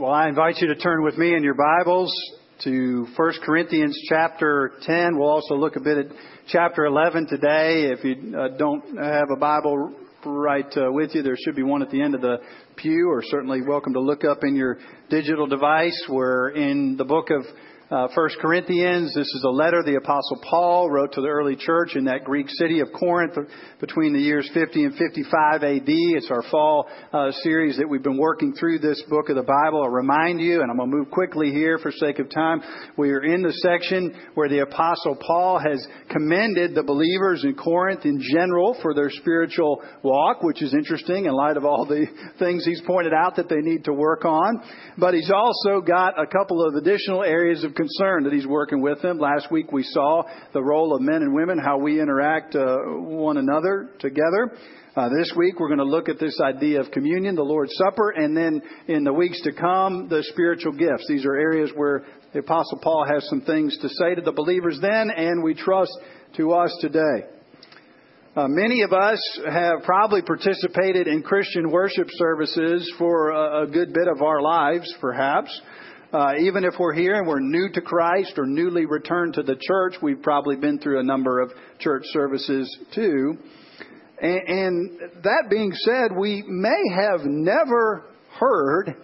Well, I invite you to turn with me in your Bibles to 1 Corinthians chapter 10. We'll also look a bit at chapter 11 today. If you uh, don't have a Bible right uh, with you, there should be one at the end of the pew, or certainly welcome to look up in your digital device. We're in the book of uh, 1 Corinthians. This is a letter the Apostle Paul wrote to the early church in that Greek city of Corinth between the years 50 and 55 AD. It's our fall uh, series that we've been working through this book of the Bible. I'll remind you, and I'm going to move quickly here for sake of time. We are in the section where the Apostle Paul has commended the believers in Corinth in general for their spiritual walk, which is interesting in light of all the things he's pointed out that they need to work on. But he's also got a couple of additional areas of concern that he's working with them. Last week we saw the role of men and women, how we interact uh, one another together. Uh, this week we're going to look at this idea of communion, the Lord's Supper, and then in the weeks to come, the spiritual gifts. These are areas where the Apostle Paul has some things to say to the believers then, and we trust to us today. Uh, many of us have probably participated in Christian worship services for a, a good bit of our lives, perhaps. Uh, even if we're here and we're new to Christ or newly returned to the church, we've probably been through a number of church services too. And, and that being said, we may have never heard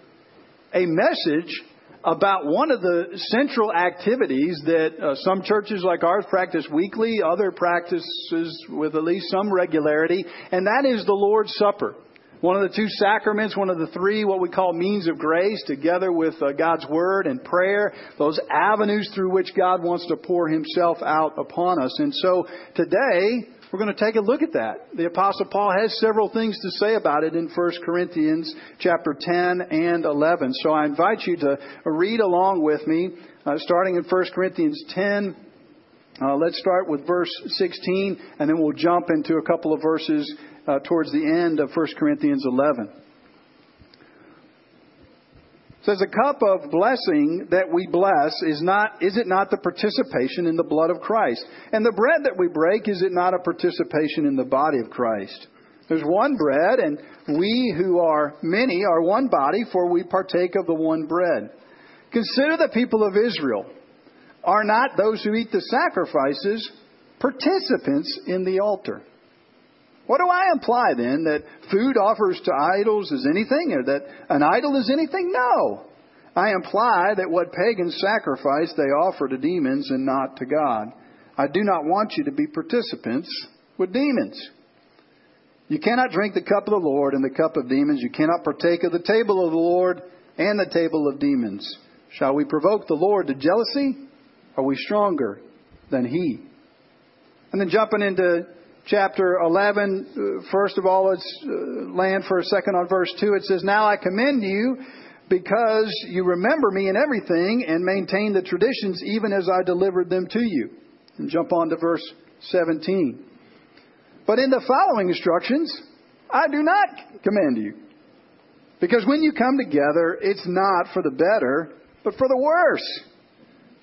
a message about one of the central activities that uh, some churches like ours practice weekly, other practices with at least some regularity, and that is the Lord's Supper. One of the two sacraments, one of the three, what we call means of grace, together with uh, God's Word and prayer, those avenues through which God wants to pour Himself out upon us. And so today, we're going to take a look at that. The Apostle Paul has several things to say about it in 1 Corinthians chapter 10 and 11. So I invite you to read along with me, uh, starting in 1 Corinthians 10. Uh, let's start with verse 16, and then we'll jump into a couple of verses uh, towards the end of 1 Corinthians 11. It says, A cup of blessing that we bless is not, is it not the participation in the blood of Christ? And the bread that we break, is it not a participation in the body of Christ? There's one bread, and we who are many are one body, for we partake of the one bread. Consider the people of Israel. Are not those who eat the sacrifices participants in the altar? What do I imply then? That food offers to idols is anything, or that an idol is anything? No. I imply that what pagans sacrifice they offer to demons and not to God. I do not want you to be participants with demons. You cannot drink the cup of the Lord and the cup of demons. You cannot partake of the table of the Lord and the table of demons. Shall we provoke the Lord to jealousy? Are we stronger than He? And then jumping into chapter 11, uh, first of all, let's uh, land for a second on verse 2. It says, Now I commend you because you remember me in everything and maintain the traditions even as I delivered them to you. And jump on to verse 17. But in the following instructions, I do not commend you. Because when you come together, it's not for the better, but for the worse.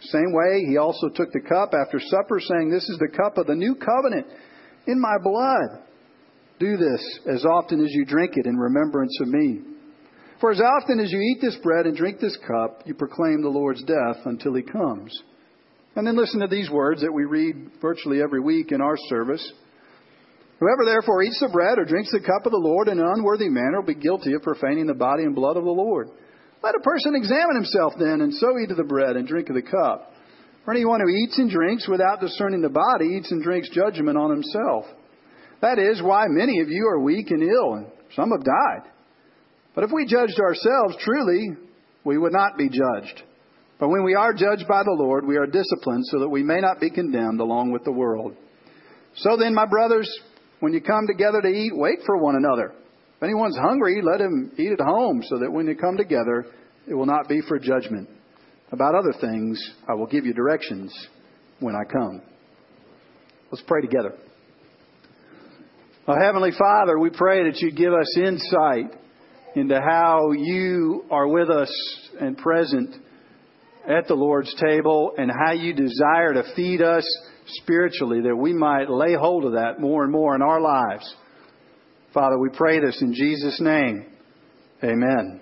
Same way, he also took the cup after supper, saying, This is the cup of the new covenant in my blood. Do this as often as you drink it in remembrance of me. For as often as you eat this bread and drink this cup, you proclaim the Lord's death until he comes. And then listen to these words that we read virtually every week in our service. Whoever therefore eats the bread or drinks the cup of the Lord in an unworthy manner will be guilty of profaning the body and blood of the Lord. Let a person examine himself then, and so eat of the bread and drink of the cup. For anyone who eats and drinks without discerning the body eats and drinks judgment on himself. That is why many of you are weak and ill, and some have died. But if we judged ourselves, truly, we would not be judged. But when we are judged by the Lord, we are disciplined so that we may not be condemned along with the world. So then, my brothers, when you come together to eat, wait for one another. If anyone's hungry, let him eat at home, so that when you come together, it will not be for judgment. About other things, I will give you directions when I come. Let's pray together. Heavenly Father, we pray that you give us insight into how you are with us and present at the Lord's table and how you desire to feed us spiritually that we might lay hold of that more and more in our lives. Father, we pray this in Jesus' name. Amen.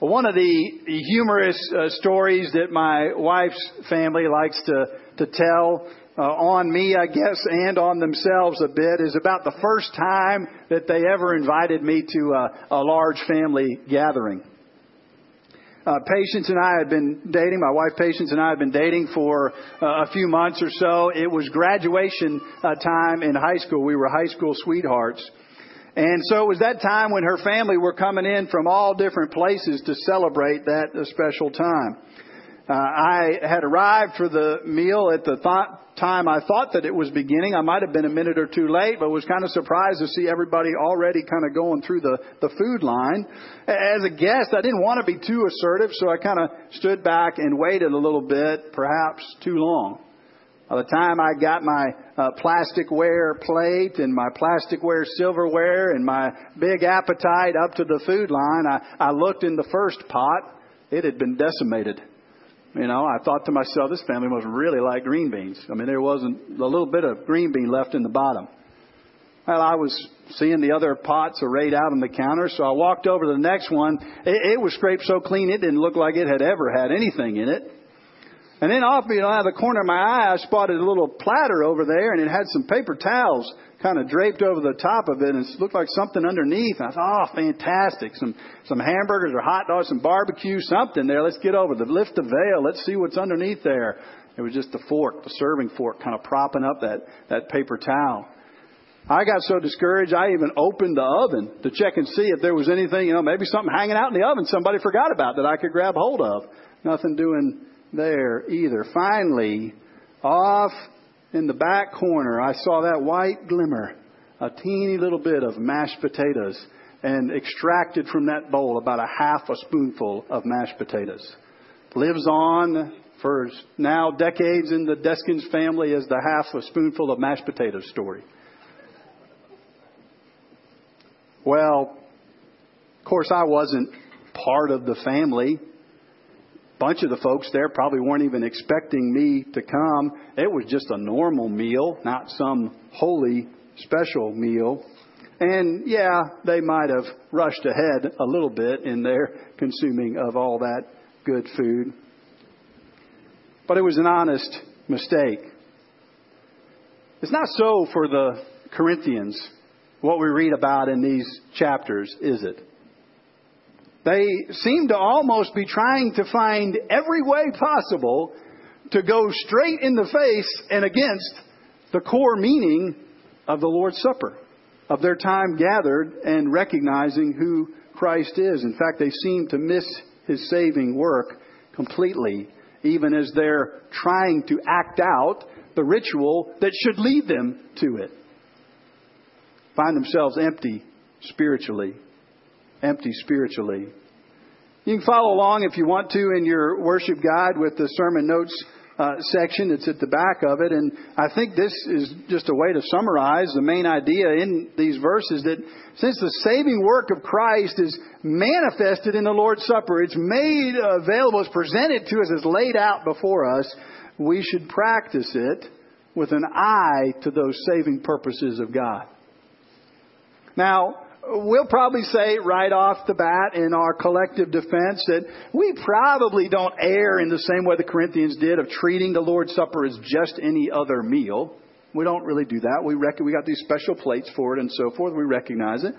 Well, one of the humorous uh, stories that my wife's family likes to, to tell uh, on me, I guess, and on themselves a bit is about the first time that they ever invited me to a, a large family gathering. Uh, Patience and I had been dating. My wife Patience and I had been dating for uh, a few months or so. It was graduation uh, time in high school. We were high school sweethearts. And so it was that time when her family were coming in from all different places to celebrate that special time. Uh, I had arrived for the meal at the th- time I thought that it was beginning. I might have been a minute or two late, but was kind of surprised to see everybody already kind of going through the, the food line. As a guest, I didn't want to be too assertive, so I kind of stood back and waited a little bit, perhaps too long. By the time I got my uh, plasticware plate and my plasticware silverware and my big appetite up to the food line, I, I looked in the first pot. It had been decimated. You know, I thought to myself, this family must really like green beans. I mean, there wasn't a little bit of green bean left in the bottom. Well, I was seeing the other pots arrayed out on the counter, so I walked over to the next one. It, it was scraped so clean it didn't look like it had ever had anything in it. And then off, know, out of the corner of my eye, I spotted a little platter over there, and it had some paper towels kind of draped over the top of it, and it looked like something underneath. And I thought, oh, fantastic! Some some hamburgers or hot dogs, some barbecue, something there. Let's get over the lift the veil. Let's see what's underneath there. It was just the fork, the serving fork, kind of propping up that that paper towel. I got so discouraged, I even opened the oven to check and see if there was anything, you know, maybe something hanging out in the oven somebody forgot about that I could grab hold of. Nothing doing there either. Finally, off in the back corner, I saw that white glimmer, a teeny little bit of mashed potatoes, and extracted from that bowl about a half a spoonful of mashed potatoes. Lives on for now decades in the Deskins family as the half a spoonful of mashed potatoes story. Well, of course, I wasn't part of the family bunch of the folks there probably weren't even expecting me to come. It was just a normal meal, not some holy special meal. And yeah, they might have rushed ahead a little bit in their consuming of all that good food. But it was an honest mistake. It's not so for the Corinthians, what we read about in these chapters, is it? They seem to almost be trying to find every way possible to go straight in the face and against the core meaning of the Lord's Supper, of their time gathered and recognizing who Christ is. In fact, they seem to miss his saving work completely, even as they're trying to act out the ritual that should lead them to it. Find themselves empty spiritually empty spiritually. You can follow along if you want to in your worship guide with the sermon notes uh, section that's at the back of it. And I think this is just a way to summarize the main idea in these verses that since the saving work of Christ is manifested in the Lord's Supper, it's made available, it's presented to us, it's laid out before us, we should practice it with an eye to those saving purposes of God. Now, we'll probably say right off the bat in our collective defense that we probably don't err in the same way the Corinthians did of treating the Lord's Supper as just any other meal. We don't really do that. We rec- we got these special plates for it and so forth. We recognize it.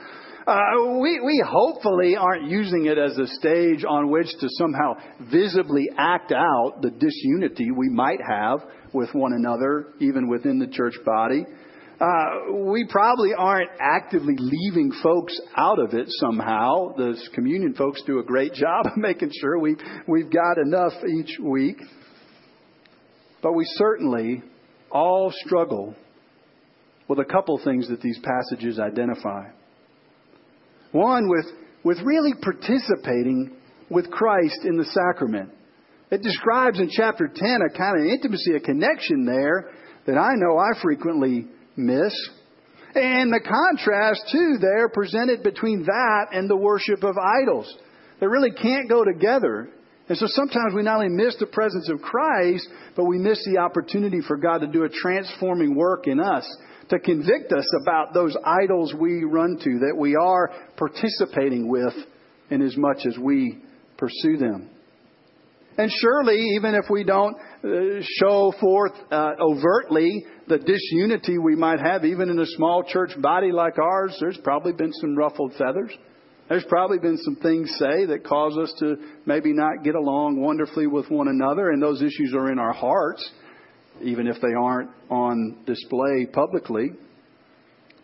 Uh, we, we hopefully aren't using it as a stage on which to somehow visibly act out the disunity we might have with one another, even within the church body. Uh, we probably aren't actively leaving folks out of it somehow. The communion folks do a great job of making sure we, we've got enough each week. But we certainly all struggle with a couple things that these passages identify. One, with, with really participating with Christ in the sacrament. It describes in chapter 10 a kind of intimacy, a connection there that I know I frequently miss. And the contrast, too, there presented between that and the worship of idols. They really can't go together. And so sometimes we not only miss the presence of Christ, but we miss the opportunity for God to do a transforming work in us, to convict us about those idols we run to, that we are participating with in as much as we pursue them. And surely, even if we don't show forth uh, overtly the disunity we might have, even in a small church body like ours, there's probably been some ruffled feathers. There's probably been some things say that cause us to maybe not get along wonderfully with one another, and those issues are in our hearts, even if they aren't on display publicly.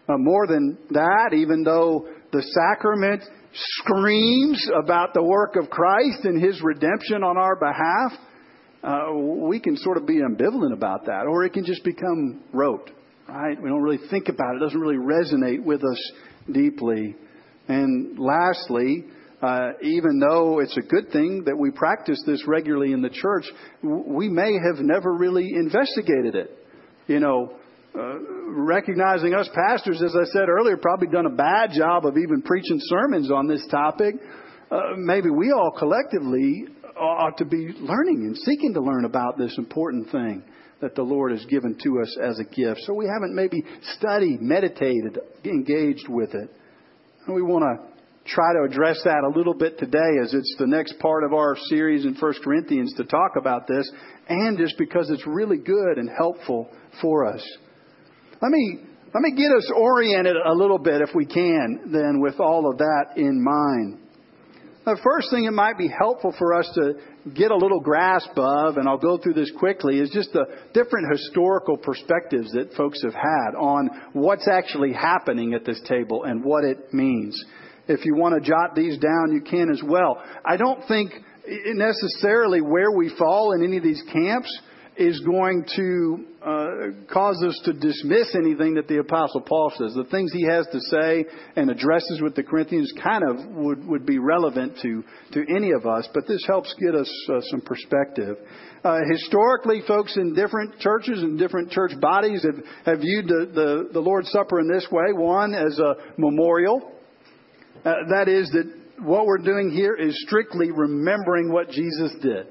Uh, more than that, even though the sacrament screams about the work of Christ and His redemption on our behalf, uh, we can sort of be ambivalent about that, or it can just become rote, right? We don't really think about it. It doesn't really resonate with us deeply. And lastly, uh, even though it's a good thing that we practice this regularly in the church, we may have never really investigated it. You know, uh, recognizing us pastors, as I said earlier, probably done a bad job of even preaching sermons on this topic. Uh, maybe we all collectively ought to be learning and seeking to learn about this important thing that the Lord has given to us as a gift. So we haven't maybe studied, meditated, engaged with it. And we want to try to address that a little bit today as it's the next part of our series in 1 Corinthians to talk about this and just because it's really good and helpful for us. Let me, let me get us oriented a little bit, if we can, then, with all of that in mind. The first thing it might be helpful for us to get a little grasp of, and I'll go through this quickly, is just the different historical perspectives that folks have had on what's actually happening at this table and what it means. If you want to jot these down, you can as well. I don't think necessarily where we fall in any of these camps is going to uh, cause us to dismiss anything that the Apostle Paul says. The things he has to say and addresses with the Corinthians kind of would, would be relevant to, to any of us, but this helps get us uh, some perspective. Uh, historically, folks in different churches and different church bodies have, have viewed the, the, the Lord's Supper in this way one, as a memorial. Uh, that is, that what we're doing here is strictly remembering what Jesus did.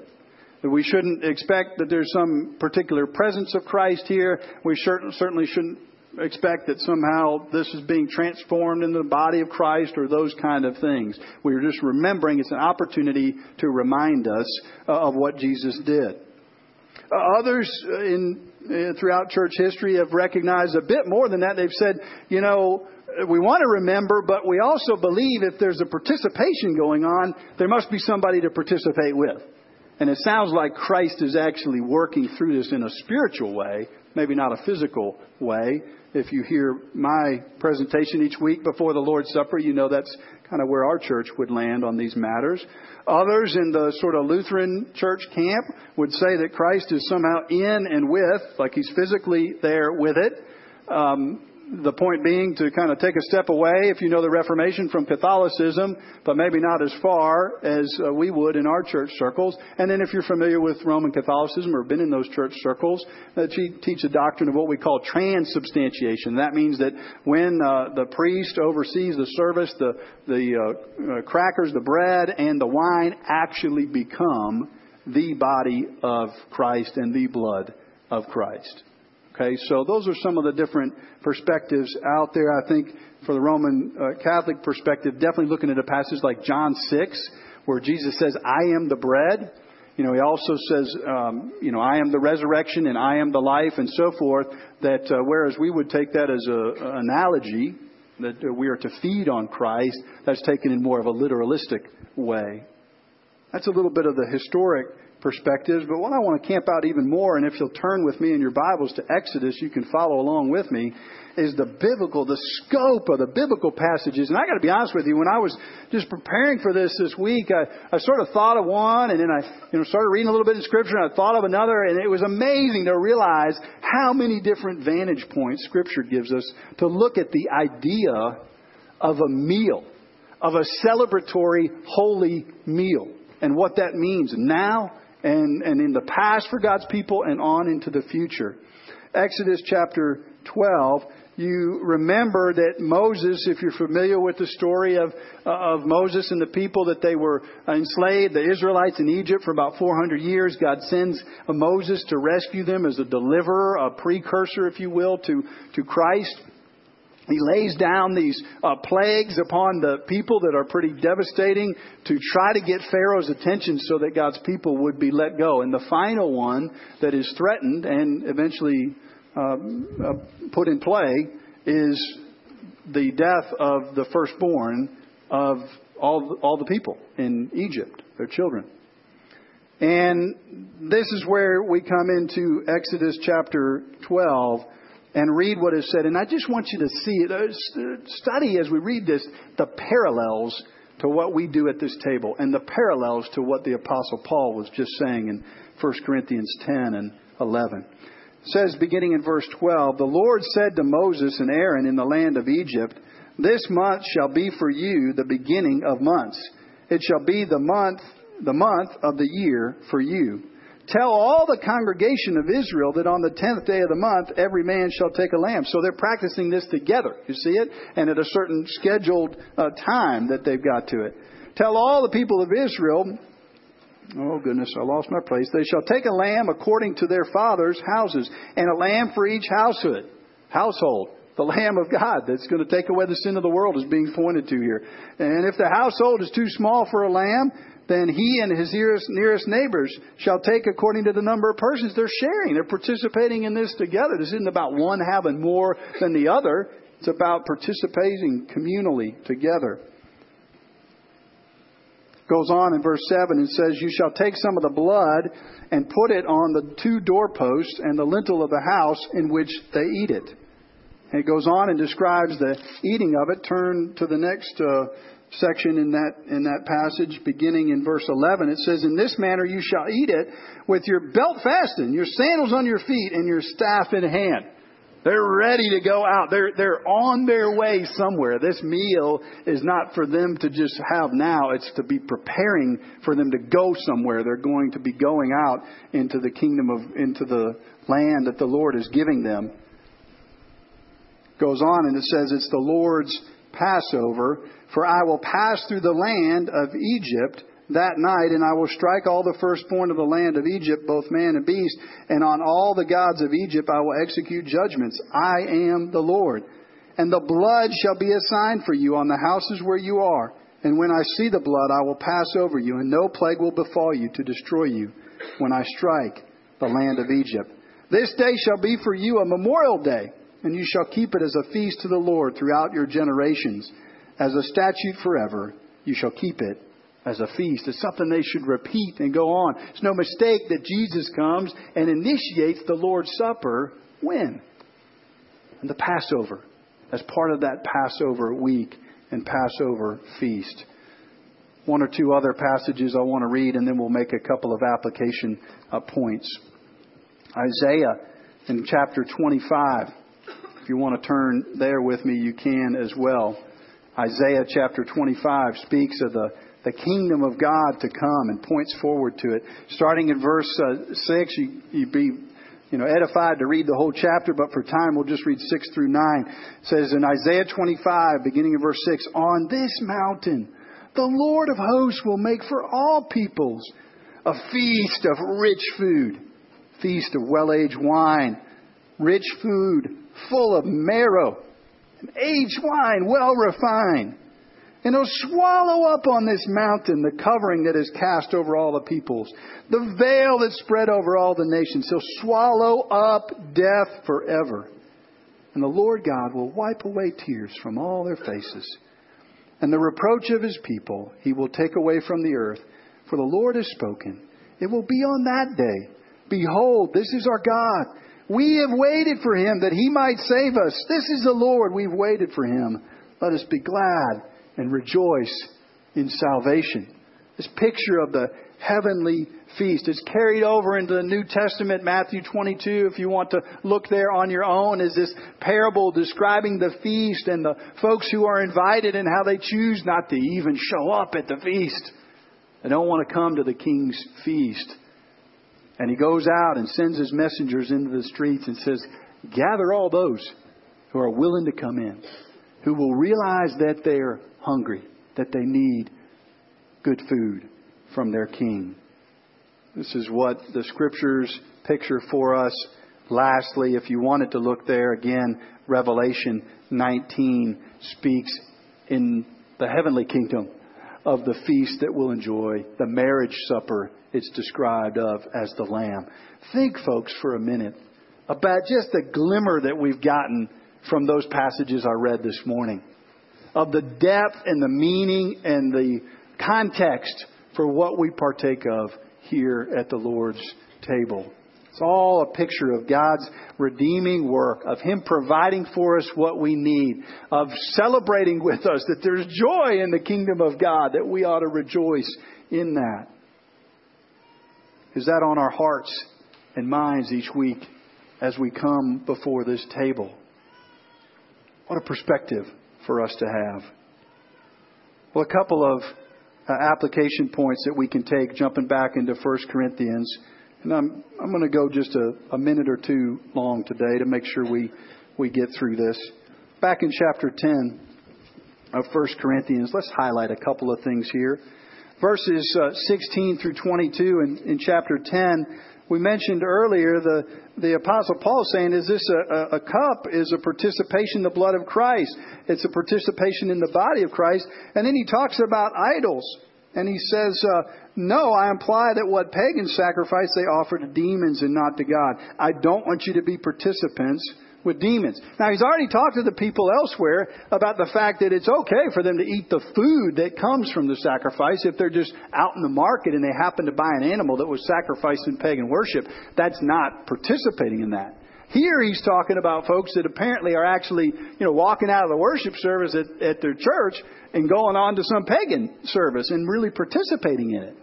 We shouldn't expect that there's some particular presence of Christ here. We certainly shouldn't expect that somehow this is being transformed into the body of Christ or those kind of things. We're just remembering it's an opportunity to remind us uh, of what Jesus did. Uh, others in throughout church history have recognized a bit more than that. They've said, you know, we want to remember, but we also believe if there's a participation going on, there must be somebody to participate with. And it sounds like Christ is actually working through this in a spiritual way, maybe not a physical way. If you hear my presentation each week before the Lord's Supper, you know that's kind of where our church would land on these matters. Others in the sort of Lutheran church camp would say that Christ is somehow in and with, like he's physically there with it. Um, the point being to kind of take a step away, if you know the Reformation, from Catholicism, but maybe not as far as uh, we would in our church circles. And then if you're familiar with Roman Catholicism or been in those church circles, uh, teach a doctrine of what we call transubstantiation. That means that when uh, the priest oversees the service, the, the uh, uh, crackers, the bread, and the wine actually become the body of Christ and the blood of Christ. Okay, so those are some of the different perspectives out there. I think for the Roman uh, Catholic perspective, definitely looking at a passage like John 6, where Jesus says, I am the bread. you know, he also says, um, you know, I am the resurrection and I am the life and so forth. That uh, whereas we would take that as an analogy, that we are to feed on Christ, that's taken in more of a literalistic way. That's a little bit of the historic perspectives, but what I want to camp out even more, and if you'll turn with me in your Bibles to Exodus, you can follow along with me, is the biblical, the scope of the biblical passages. And I got to be honest with you, when I was just preparing for this this week, I, I sort of thought of one, and then I you know, started reading a little bit of Scripture, and I thought of another, and it was amazing to realize how many different vantage points Scripture gives us to look at the idea of a meal, of a celebratory, holy meal, and what that means now and, and in the past for God's people and on into the future. Exodus chapter 12, you remember that Moses, if you're familiar with the story of, uh, of Moses and the people, that they were enslaved, the Israelites in Egypt for about 400 years. God sends Moses to rescue them as a deliverer, a precursor, if you will, to, to Christ. He lays down these uh, plagues upon the people that are pretty devastating to try to get Pharaoh's attention so that God's people would be let go. And the final one that is threatened and eventually um, uh, put in play is the death of the firstborn of all, all the people in Egypt, their children. And this is where we come into Exodus chapter 12 and read what is said. And I just want you to see it, uh, study as we read this, the parallels to what we do at this table and the parallels to what the Apostle Paul was just saying in 1 Corinthians 10 and 11. It says, beginning in verse 12, The Lord said to Moses and Aaron in the land of Egypt, This month shall be for you the beginning of months. It shall be the month, the month of the year for you. Tell all the congregation of Israel that on the tenth day of the month every man shall take a lamb. So they're practicing this together. You see it? And at a certain scheduled uh, time that they've got to it. Tell all the people of Israel, oh goodness, I lost my place. They shall take a lamb according to their fathers' houses, and a lamb for each household. Household. The Lamb of God that's going to take away the sin of the world is being pointed to here. And if the household is too small for a lamb, then he and his nearest, neighbors shall take according to the number of persons. They're sharing, they're participating in this together. This isn't about one having more than the other, it's about participating communally together. Goes on in verse 7 and says, You shall take some of the blood and put it on the two doorposts and the lintel of the house in which they eat it. And it goes on and describes the eating of it. Turn to the next uh, section in that, in that passage, beginning in verse 11. It says, In this manner you shall eat it with your belt fastened, your sandals on your feet, and your staff in hand. They're ready to go out. They're, they're on their way somewhere. This meal is not for them to just have now. It's to be preparing for them to go somewhere. They're going to be going out into the kingdom of, into the land that the Lord is giving them. Goes on and it says it's the Lord's Passover for I will pass through the land of Egypt that night, and I will strike all the firstborn of the land of Egypt, both man and beast, and on all the gods of Egypt I will execute judgments. I am the Lord. And the blood shall be a sign for you on the houses where you are. And when I see the blood, I will pass over you, and no plague will befall you to destroy you when I strike the land of Egypt. This day shall be for you a memorial day, and you shall keep it as a feast to the Lord throughout your generations as a statute forever. You shall keep it as a feast. It's something they should repeat and go on. It's no mistake that Jesus comes and initiates the Lord's Supper when? And the Passover, as part of that Passover week and Passover feast. One or two other passages I want to read, and then we'll make a couple of application uh, points. Isaiah in chapter 25. If you want to turn there with me, you can as well. Isaiah chapter 25 speaks of the, the kingdom of God to come and points forward to it. Starting in verse uh, 6, you, you'd be you know, edified to read the whole chapter, but for time we'll just read 6 through 9. It says in Isaiah 25, beginning in verse 6, On this mountain the Lord of hosts will make for all peoples a feast of rich food, feast of well-aged wine, rich food full of marrow, and aged wine, well refined, And he'll swallow up on this mountain the covering that is cast over all the peoples, the veil that's spread over all the nations. He'll swallow up death forever. And the Lord God will wipe away tears from all their faces. And the reproach of his people he will take away from the earth. For the Lord has spoken. It will be on that day. Behold, this is our God. We have waited for him that he might save us. This is the Lord. We've waited for him. Let us be glad and rejoice in salvation. This picture of the heavenly feast is carried over into the New Testament, Matthew 22. If you want to look there on your own, is this parable describing the feast and the folks who are invited and how they choose not to even show up at the feast. They don't want to come to the king's feast. And he goes out and sends his messengers into the streets and says, Gather all those who are willing to come in, who will realize that they're hungry, that they need good food from their king. This is what the scriptures picture for us. Lastly, if you wanted to look there again, Revelation 19 speaks in the heavenly kingdom of the feast that we'll enjoy, the marriage supper it's described of as the Lamb. Think, folks, for a minute about just the glimmer that we've gotten from those passages I read this morning of the depth and the meaning and the context for what we partake of here at the Lord's table. It's all a picture of God's redeeming work, of Him providing for us what we need, of celebrating with us that there's joy in the kingdom of God, that we ought to rejoice in that. Is that on our hearts and minds each week as we come before this table? What a perspective for us to have. Well, a couple of uh, application points that we can take jumping back into 1 Corinthians. And I'm, I'm going to go just a, a minute or two long today to make sure we, we get through this. Back in chapter 10 of 1 Corinthians, let's highlight a couple of things here. Verses uh, 16 through 22 in, in chapter 10 we mentioned earlier the, the Apostle Paul saying, is this a, a, a, cup is a participation in the blood of Christ. It's a participation in the body of Christ. And then he talks about idols. And he says, uh, no, I imply that what pagans sacrifice they offer to demons and not to God. I don't want you to be participants with demons. Now, he's already talked to the people elsewhere about the fact that it's okay for them to eat the food that comes from the sacrifice if they're just out in the market and they happen to buy an animal that was sacrificed in pagan worship. That's not participating in that. Here he's talking about folks that apparently are actually, you know, walking out of the worship service at, at their church and going on to some pagan service and really participating in it.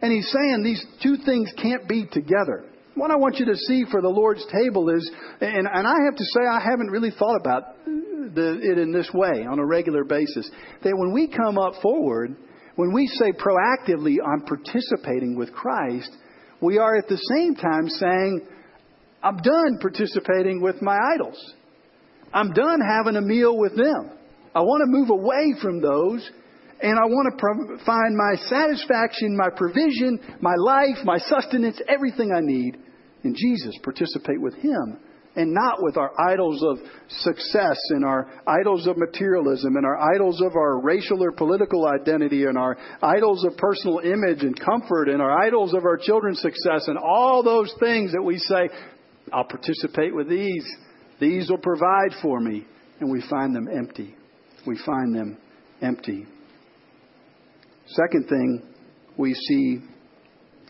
And he's saying these two things can't be together. What I want you to see for the Lord's table is, and, and I have to say, I haven't really thought about the, it in this way on a regular basis, that when we come up forward, when we say proactively, I'm participating with Christ, we are at the same time saying, I'm done participating with my idols. I'm done having a meal with them. I want to move away from those and I want to pro- find my satisfaction, my provision, my life, my sustenance, everything I need in Jesus. Participate with Him and not with our idols of success and our idols of materialism and our idols of our racial or political identity and our idols of personal image and comfort and our idols of our children's success and all those things that we say, I'll participate with these. These will provide for me. And we find them empty. We find them empty. Second thing we see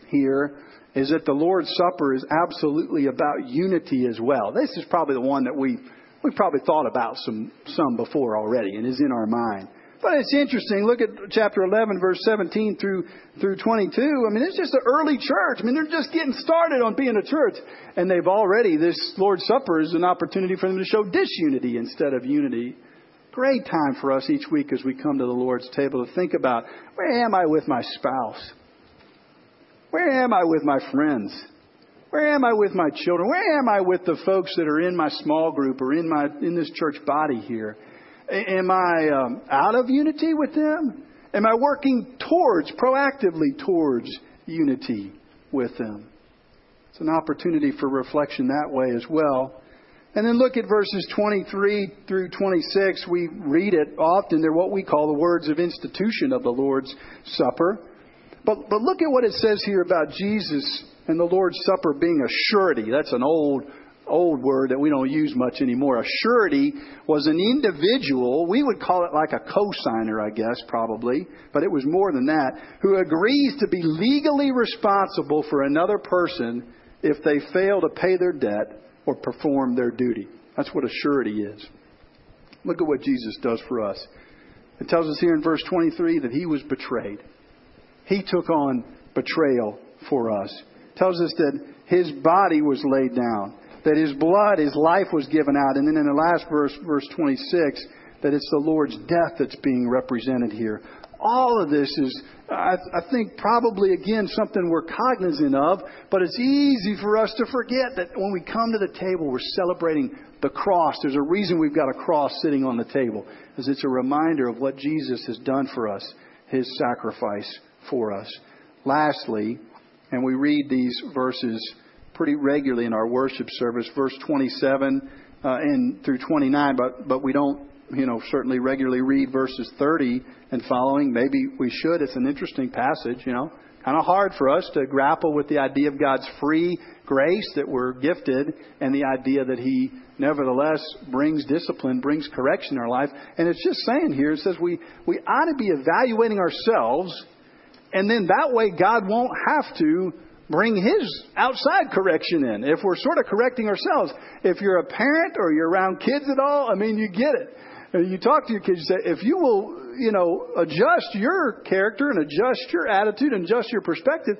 here is that the Lord's Supper is absolutely about unity as well. This is probably the one that we we probably thought about some some before already and is in our mind. But it's interesting. Look at chapter 11, verse 17 through through 22. I mean, it's just an early church. I mean, they're just getting started on being a church, and they've already this Lord's Supper is an opportunity for them to show disunity instead of unity great time for us each week as we come to the Lord's table to think about where am I with my spouse? Where am I with my friends? Where am I with my children? Where am I with the folks that are in my small group or in my in this church body here? Am I um, out of unity with them? Am I working towards, proactively towards unity with them? It's an opportunity for reflection that way as well. And then look at verses 23 through 26. We read it often. They're what we call the words of institution of the Lord's Supper. But, but look at what it says here about Jesus and the Lord's Supper being a surety. That's an old, old word that we don't use much anymore. A surety was an individual, we would call it like a cosigner, I guess, probably, but it was more than that, who agrees to be legally responsible for another person if they fail to pay their debt or perform their duty. That's what a surety is. Look at what Jesus does for us. It tells us here in verse 23 that he was betrayed. He took on betrayal for us. It tells us that his body was laid down, that his blood, his life was given out. And then in the last verse, verse 26, that it's the Lord's death that's being represented here. All of this is, I, I think, probably again something we're cognizant of, but it's easy for us to forget that when we come to the table, we're celebrating the cross. There's a reason we've got a cross sitting on the table, because it's a reminder of what Jesus has done for us, his sacrifice for us. Lastly, and we read these verses pretty regularly in our worship service, verse 27 uh, and through 29, but, but we don't you know, certainly regularly read verses 30 and following. Maybe we should. It's an interesting passage, you know. Kind of hard for us to grapple with the idea of God's free grace that we're gifted and the idea that He nevertheless brings discipline, brings correction in our life. And it's just saying here, it says we, we ought to be evaluating ourselves, and then that way God won't have to bring his outside correction in. If we're sort of correcting ourselves, if you're a parent or you're around kids at all, I mean, you get it. Uh, you talk to your kids, you say, if you will, you know, adjust your character and adjust your attitude and adjust your perspective,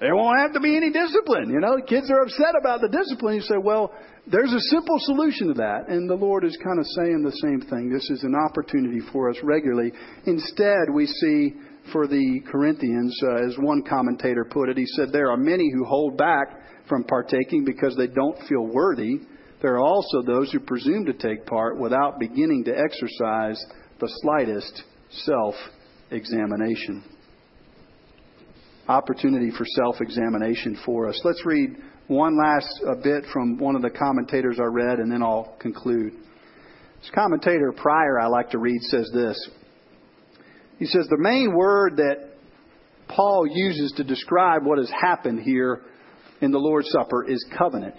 there won't have to be any discipline. You know, kids are upset about the discipline. You say, well, there's a simple solution to that. And the Lord is kind of saying the same thing. This is an opportunity for us regularly. Instead, we see for the Corinthians, uh, as one commentator put it, he said, there are many who hold back from partaking because they don't feel worthy there are also those who presume to take part without beginning to exercise the slightest self examination. Opportunity for self examination for us. Let's read one last bit from one of the commentators I read, and then I'll conclude. This commentator Prior I like to read says this. He says the main word that Paul uses to describe what has happened here in the Lord's Supper is covenant.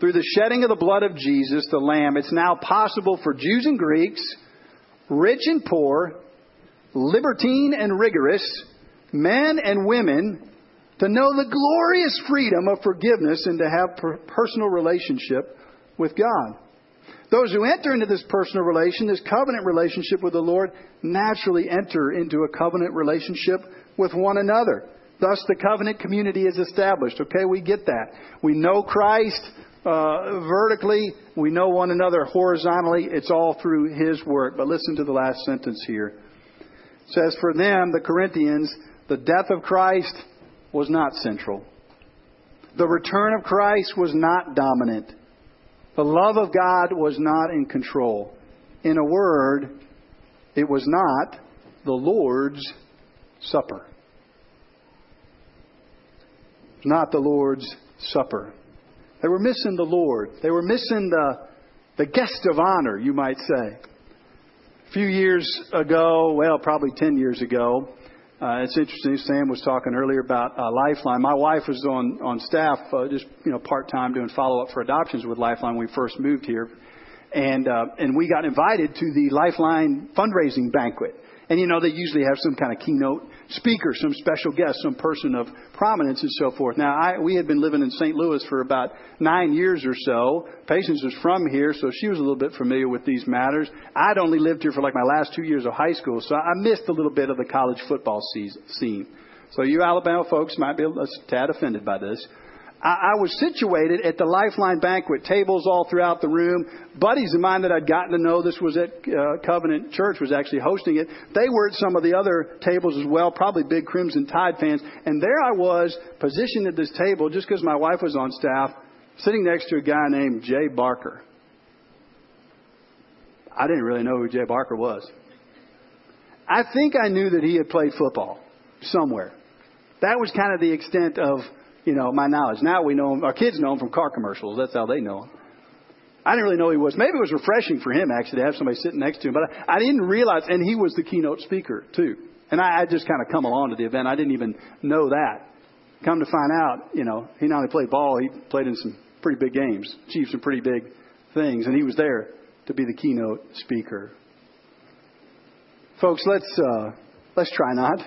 Through the shedding of the blood of Jesus, the Lamb, it's now possible for Jews and Greeks, rich and poor, libertine and rigorous, men and women, to know the glorious freedom of forgiveness and to have personal relationship with God. Those who enter into this personal relation, this covenant relationship with the Lord, naturally enter into a covenant relationship with one another. Thus, the covenant community is established. Okay, we get that. We know Christ uh, vertically, we know one another horizontally. It's all through His work. But listen to the last sentence here. It says, For them, the Corinthians, the death of Christ was not central. The return of Christ was not dominant. The love of God was not in control. In a word, it was not the Lord's Supper. Not the Lord's Supper. They were missing the Lord. They were missing the, the guest of honor, you might say. A few years ago, well, probably 10 years ago, uh, it's interesting. Sam was talking earlier about uh, Lifeline. My wife was on on staff, uh, just you know, part time doing follow up for adoptions with Lifeline when we first moved here, and uh, and we got invited to the Lifeline fundraising banquet. And you know, they usually have some kind of keynote speaker, some special guest, some person of prominence and so forth. Now, I, we had been living in St. Louis for about nine years or so. Patience was from here, so she was a little bit familiar with these matters. I'd only lived here for like my last two years of high school, so I missed a little bit of the college football scene. So you Alabama folks might be a tad offended by this. I, was situated at the Lifeline banquet, tables all throughout the room. Buddies of mine that I'd gotten to know, this was at uh, Covenant Church, was actually hosting it. They were at some of the other tables as well, probably big Crimson Tide fans. And there I was, positioned at this table, just because my wife was on staff, sitting next to a guy named Jay Barker. I didn't really know who Jay Barker was. I think I knew that he had played football somewhere. That was kind of the extent of you know, my knowledge. Now we know him, our kids know him from car commercials. That's how they know him. I didn't really know he was. Maybe it was refreshing for him actually to have somebody sitting next to him, but I, I didn't realize. And he was the keynote speaker too. And I, I just kind of come along to the event. I didn't even know that. Come to find out, you know, he not only played ball, he played in some pretty big games, achieved some pretty big things, and he was there to be the keynote speaker. Folks, let's uh, let's try not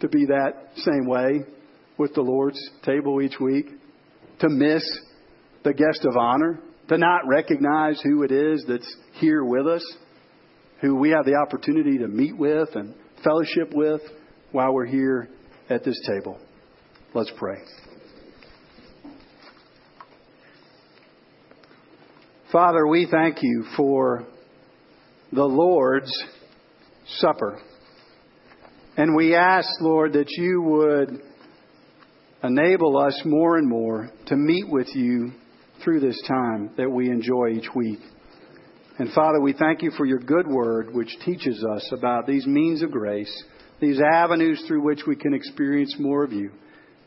to be that same way with the Lord's table each week, to miss the guest of honor, to not recognize who it is that's here with us, who we have the opportunity to meet with and fellowship with while we're here at this table. Let's pray. Father, we thank you for the Lord's Supper. And we ask, Lord, that you would enable us more and more to meet with you through this time that we enjoy each week. And Father, we thank you for your good word, which teaches us about these means of grace, these avenues through which we can experience more of you.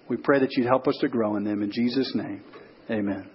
We pray that you'd help us to grow in them. In Jesus' name, amen.